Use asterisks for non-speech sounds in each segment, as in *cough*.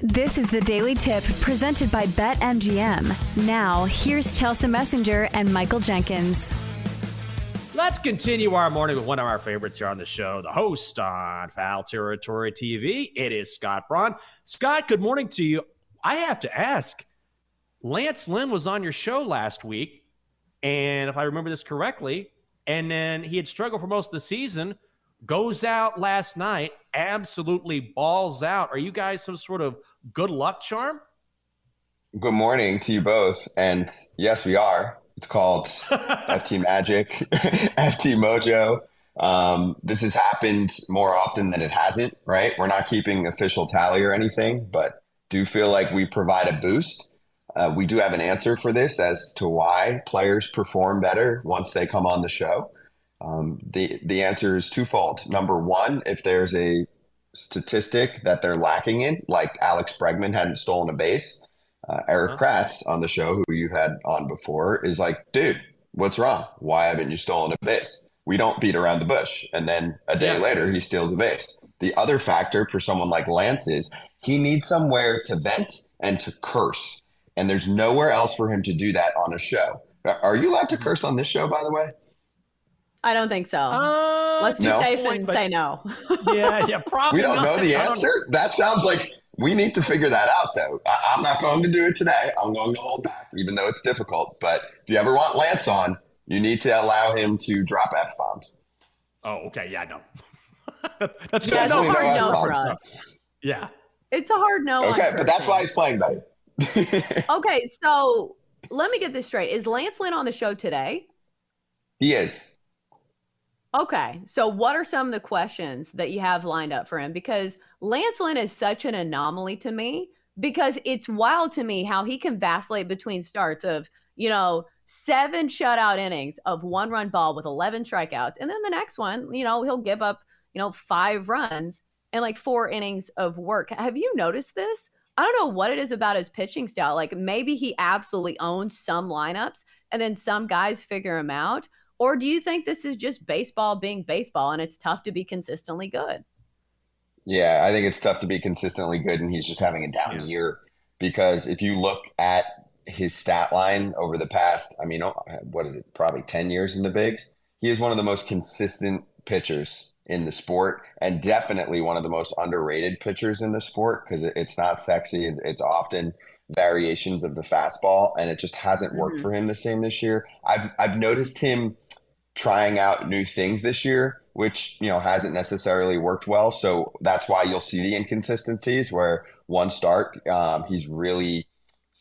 This is the Daily Tip presented by BetMGM. Now, here's Chelsa Messinger and Michael Jenkins. Let's continue our morning with one of our favorites here on the show, the host on Foul Territory TV. It is Scott Braun. Scott, good morning to you. I have to ask Lance Lynn was on your show last week, and if I remember this correctly, and then he had struggled for most of the season, goes out last night, absolutely balls out. Are you guys some sort of good luck charm? Good morning to you both. And yes, we are. It's called *laughs* FT Magic, *laughs* FT Mojo. Um, this has happened more often than it hasn't, right? We're not keeping official tally or anything, but do feel like we provide a boost. Uh, we do have an answer for this as to why players perform better once they come on the show. Um, the the answer is twofold. Number one, if there's a statistic that they're lacking in, like Alex Bregman hadn't stolen a base, uh, Erik uh-huh. Kratz on the show, who you've had on before, is like, dude, what's wrong? Why haven't you stolen a base? We don't beat around the bush. And then a day yeah. later, he steals a base. The other factor for someone like Lance is he needs somewhere to vent and to curse. And there's nowhere else for him to do that on a show. Are you allowed to curse on this show, by the way? I don't think so. Uh, Let's be no. safe and but, say no. yeah, *laughs* yeah, probably. We don't know the answer. That sounds like we need to figure that out, though. I, am not going to do it today. I'm going to hold back, even though it's difficult. But if you ever want Lance on, you need to allow him to drop f bombs. Oh, okay. Yeah, no. *laughs* That's yeah, good. No, hard no for us. Yeah, it's a hard no. Okay, but that's why he's playing, buddy. *laughs* okay, so let me get this straight: Is Lance Lynn on the show today? He is. Okay. So, what are some of the questions that you have lined up for him? Because Lance Lynn is such an anomaly to me because it's wild to me how he can vacillate between starts of, you know, seven shutout innings of one run ball with 11 strikeouts. And then the next one, you know, he'll give up, you know, five runs and like four innings of work. Have you noticed this? I don't know what it is about his pitching style. Like maybe he absolutely owns some lineups and then some guys figure him out. Or do you think this is just baseball being baseball and it's tough to be consistently good? Yeah, I think it's tough to be consistently good and he's just having a down yeah. year because if you look at his stat line over the past, I mean, oh, what is it, probably 10 years in the bigs, he is one of the most consistent pitchers in the sport and definitely one of the most underrated pitchers in the sport because it's not sexy. It's often variations of the fastball and it just hasn't worked mm-hmm. for him the same this year. I've I've noticed him trying out new things this year, which you know hasn't necessarily worked well. So that's why you'll see the inconsistencies where one start um, he's really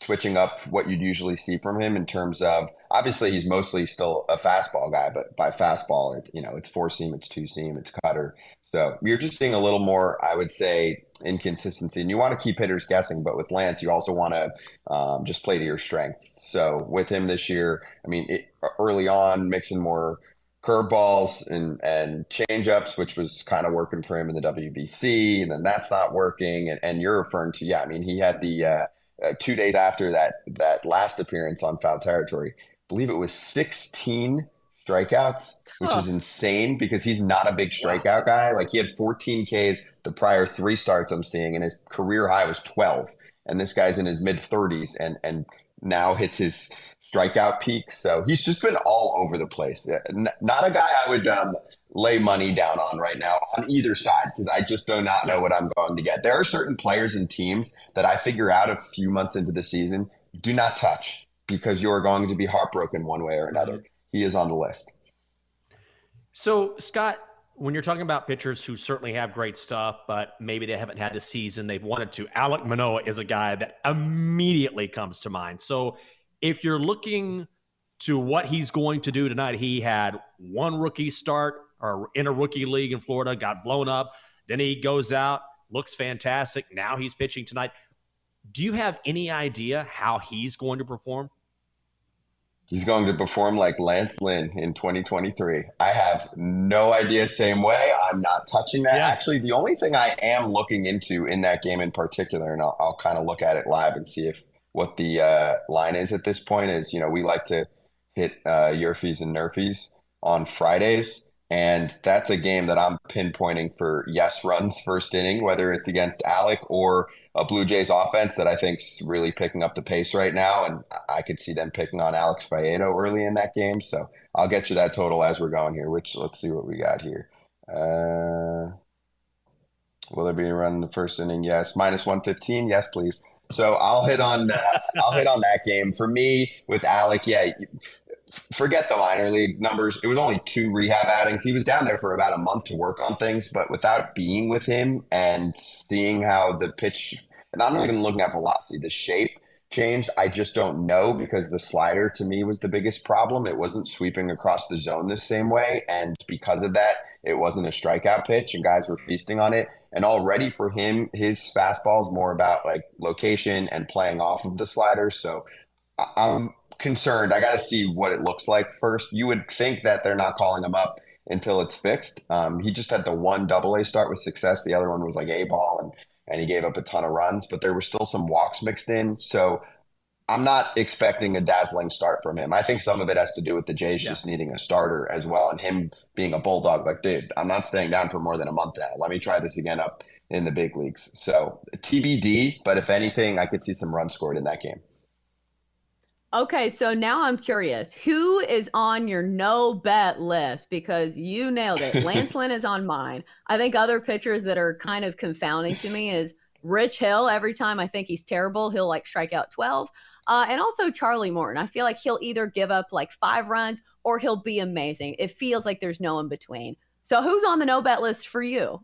switching up what you'd usually see from him in terms of obviously he's mostly still a fastball guy, but by fastball, you know, it's four seam, it's two seam, it's cutter. So you're just seeing a little more, I would say, inconsistency. And you want to keep hitters guessing, but with Lance, you also want to um, just play to your strength. So with him this year, I mean, it, early on, mixing more curveballs and and changeups, which was kind of working for him in the WBC, and then that's not working. And, and you're referring to, yeah, I mean, he had the uh, uh, two days after that that last appearance on foul territory, I believe it was 16 strikeouts, which is insane because he's not a big strikeout guy. Like he had 14 Ks the prior three starts I'm seeing, and his career high was 12. And this guy's in his mid 30s and and now hits his strikeout peak. So he's just been all over the place. Not a guy I would um, lay money down on right now on either side because I just do not know what I'm going to get. There are certain players and teams that I figure out a few months into the season do not touch because you're going to be heartbroken one way or another. He is on the list. So, Scott, when you're talking about pitchers who certainly have great stuff, but maybe they haven't had the season they've wanted to, Alek Manoah is a guy that immediately comes to mind. So if you're looking to what he's going to do tonight, he had one rookie start or in a rookie league in Florida, got blown up. Then he goes out, looks fantastic. Now he's pitching tonight. Do you have any idea how he's going to perform? He's going to perform like Lance Lynn in 2023. I have no idea. Same way. I'm not touching that. Yeah. Actually, the only thing I am looking into in that game in particular, and I'll, I'll kind of look at it live and see if what the uh, line is at this point is, you know, we like to hit uh, YRFIs and NRFIs on Fridays. And that's a game that I'm pinpointing for yes runs first inning, whether it's against Alek or a Blue Jays offense that I think's really picking up the pace right now, and I could see them picking on Alex Faedo early in that game. So I'll get you that total as we're going here. Which let's see what we got here. Uh, will there be a run in the first inning? Yes. Minus one fifteen. Yes, please. So I'll hit on uh, I'll hit on that game for me with Alek. Yeah, forget the minor league numbers. It was only two rehab outings. He was down there for about a month to work on things, but without being with him and seeing how the pitch, and I'm not even looking at velocity, the shape changed. I just don't know because the slider to me was the biggest problem. It wasn't sweeping across the zone the same way. And because of that, it wasn't a strikeout pitch and guys were feasting on it. And already for him, his fastball is more about like location and playing off of the slider. So I'm concerned. I got to see what it looks like first. You would think that they're not calling him up until it's fixed. Um, he just had the one double A start with success. The other one was like A ball, and and he gave up a ton of runs, but there were still some walks mixed in. So I'm not expecting a dazzling start from him. I think some of it has to do with the Jays yeah. just needing a starter as well, and him being a bulldog. Like, dude, I'm not staying down for more than a month now. Let me try this again up in the big leagues. So TBD, but if anything, I could see some runs scored in that game. Okay, so now I'm curious. Who is on your no bet list? Because you nailed it. *laughs* Lance Lynn is on mine. I think other pitchers that are kind of confounding to me is Rich Hill. Every time I think he's terrible, he'll like strike out 12. Uh, and also Charlie Morton. I feel like he'll either give up like five runs or he'll be amazing. It feels like there's no in between. So who's on the no bet list for you?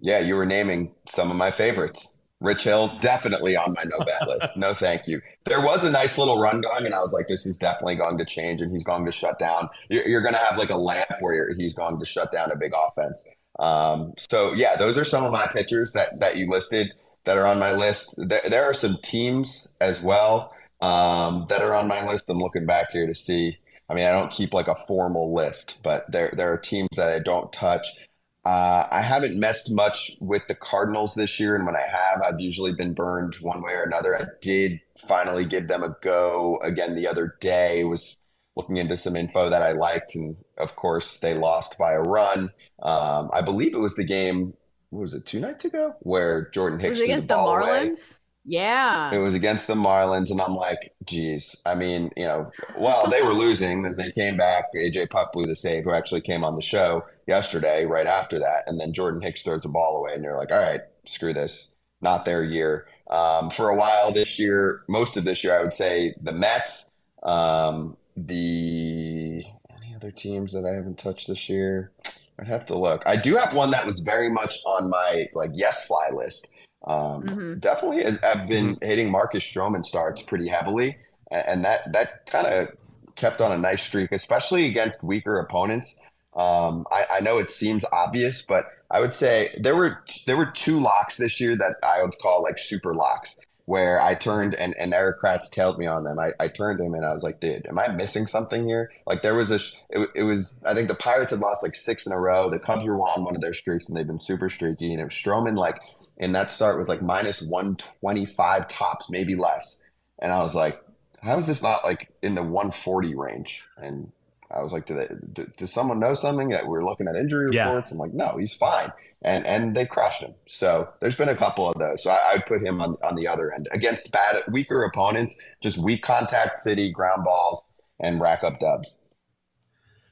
Yeah, you were naming some of my favorites. Rich Hill, definitely on my no bet list. No, thank you. There was a nice little run going, and I was like, this is definitely going to change, and he's going to shut down. You're, you're going to have like a lamp where he's going to shut down a big offense. Um, so, yeah, those are some of my pitchers that, that you listed that are on my list. There, there are some teams as well um, that are on my list. I'm looking back here to see. I mean, I don't keep like a formal list, but there, there are teams that I don't touch. Uh, I haven't messed much with the Cardinals this year, and when I have, I've usually been burned one way or another. I did finally give them a go again the other day. Was looking into some info that I liked, and of course, they lost by a run. Um, I believe it was the game. was it two nights ago where Jordan Hicks was against the, the Marlins? Yeah. It was against the Marlins, and I'm like, geez. I mean, you know, well, they were losing, then they came back. AJ Puk blew the save, who actually came on the show yesterday, right after that. And then Jordan Hicks throws a ball away, and you're like, all right, screw this. Not their year. Um, for a while this year, most of this year, I would say the Mets, um, the any other teams that I haven't touched this year. I'd have to look. I do have one that was very much on my like yes fly list um, mm-hmm. Definitely, have been mm-hmm. hitting Marcus Stroman starts pretty heavily, and that that kind of kept on a nice streak, especially against weaker opponents. Um, I, I, know it seems obvious, but I would say there were there were two locks this year that I would call like super locks, where I turned and, and Erik Kratz tailed me on them. I, I turned him and I was like, dude, am I missing something here? Like there was a, it, it was, I think the Pirates had lost like six in a row. The Cubs were on one of their streaks and they've been super streaky. And it was Stroman like in that start was like minus 125 tops, maybe less. And I was like, how is this not like in the 140 range? And I was like, do they, do, does someone know something that we're looking at injury reports? Yeah. I'm like, no, he's fine and and they crushed him. So there's been a couple of those. So I, would put him on on the other end against bad, weaker opponents, just weak contact city ground balls and rack up dubs.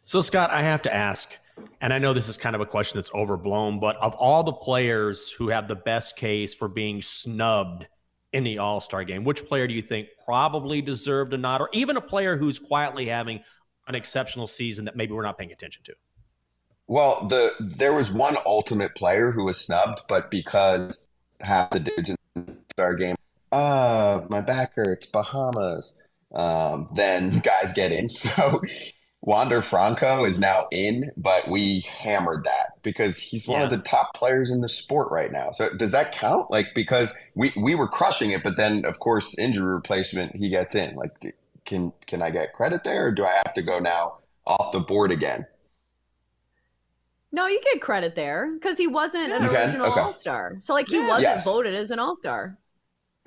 So Scott, I have to ask, and I know this is kind of a question that's overblown, but of all the players who have the best case for being snubbed in the All Star game, which player do you think probably deserved a nod, or even a player who's quietly having an exceptional season that maybe we're not paying attention to? Well, the there was one ultimate player who was snubbed, but because half the dudes in the star game, uh, my back hurts, Bahamas. Um, then *laughs* guys get in. *laughs* So Wander Franco is now in, but we hammered that because he's one yeah. of the top players in the sport right now. So does that count? Like because we we were crushing it, but then of course injury replacement he gets in. Like can can I get credit there, or do I have to go now off the board again? No, you get credit there because he wasn't an original okay. All Star. So like he yeah. wasn't yes. voted as an All Star.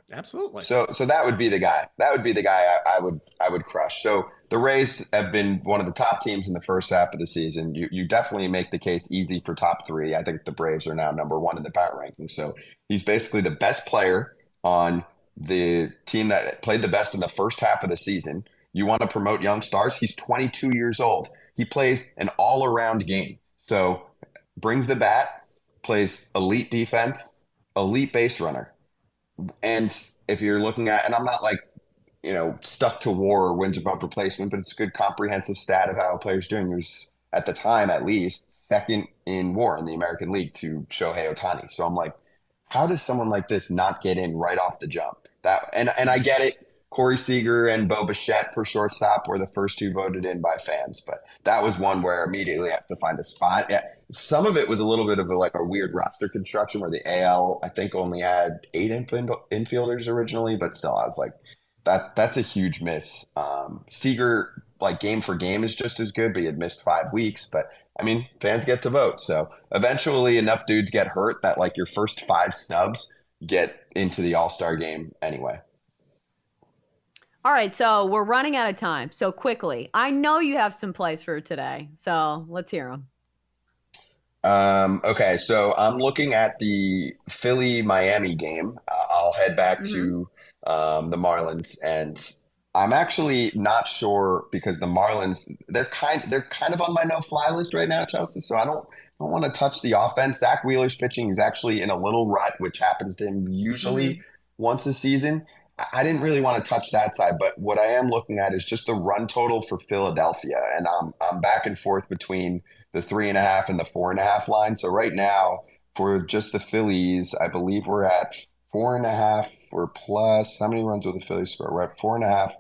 Absolutely. So so that would be the guy. That would be the guy I, I, would I would crush. So the Rays have been one of the top teams in the first half of the season. You you definitely make the case easy for top three. I think the Braves are now number one in the power ranking. So he's basically the best player on the team that played the best in the first half of the season. You want to promote young stars? He's 22 years old. He plays an all around game. So brings the bat, plays elite defense, elite base runner. And if you're looking at, and I'm not like, you know, stuck to WAR or wins above replacement, but it's a good comprehensive stat of how a player's doing. There's, at the time at least, second in WAR in the American League to Shohei Ohtani. So I'm like, how does someone like this not get in right off the jump? That and and I get it. Corey Seager and Bo Bichette for shortstop were the first two voted in by fans, but that was one where immediately I have to find a spot. Yeah, some of it was a little bit of a, like a weird roster construction where the AL I think only had eight infielders originally, but still I was like that that's a huge miss. Um, Seager like game for game is just as good, but he had missed five weeks. But I mean, fans get to vote, so eventually enough dudes get hurt that like your first five snubs get into the All Star game anyway. All right, so we're running out of time. So quickly, I know you have some plays for today, so let's hear them. Um, okay, so I'm looking at the Philly Miami game. Uh, I'll head back mm-hmm. to um, the Marlins, and I'm actually not sure because the Marlins they're kind they're kind of on my no fly list right now, Chelsa. So I don't I don't want to touch the offense. Zack Wheeler's pitching is actually in a little rut, which happens to him usually mm-hmm. once a season. I didn't really want to touch that side, but what I am looking at is just the run total for Philadelphia, and I'm I'm back and forth between the three and a half and the four and a half line. So right now, for just the Phillies, I believe we're at four and a half or plus. How many runs will the Phillies score? We're at four and a half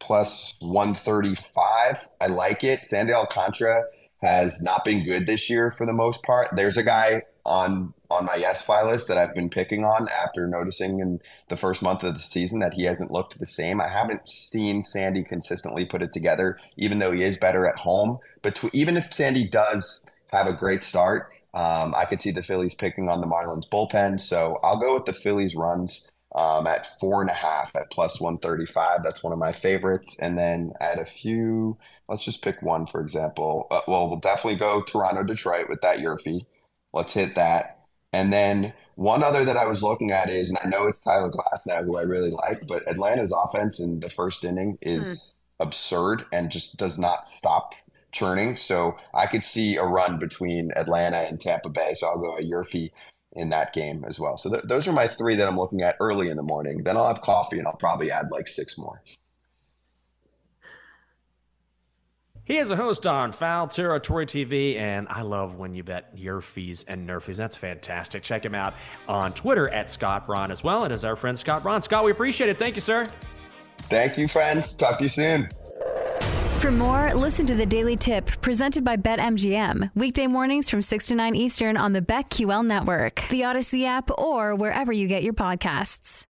plus one thirty five. I like it. Sandy Alcantara has not been good this year for the most part. There's a guy on on my yes file list that I've been picking on after noticing in the first month of the season that he hasn't looked the same. I haven't seen Sandy consistently put it together, even though he is better at home. But to, even if Sandy does have a great start, um, I could see the Phillies picking on the Marlins bullpen. So I'll go with the Phillies runs um, at four and a half at plus 135. That's one of my favorites. And then add a few, let's just pick one, for example. Uh, well, we'll definitely go Toronto, Detroit with that YRFI. Let's hit that. And then one other that I was looking at is, and I know it's Tyler Glasnow, who I really like, but Atlanta's offense in the first inning is mm. absurd and just does not stop churning. So I could see a run between Atlanta and Tampa Bay. So I'll go a YRFI in that game as well. So th- those are my three that I'm looking at early in the morning. Then I'll have coffee and I'll probably add like six more. He is a host on Foul Territory TV, and I love when you bet YRFIs and NRFIs. That's fantastic. Check him out on Twitter at Scott Braun as well. It is our friend Scott Braun. Scott, we appreciate it. Thank you, sir. Thank you, friends. Talk to you soon. For more, listen to the Daily Tip presented by BetMGM. Weekday mornings from 6 to 9 Eastern on the BetQL network, the Audacy app, or wherever you get your podcasts.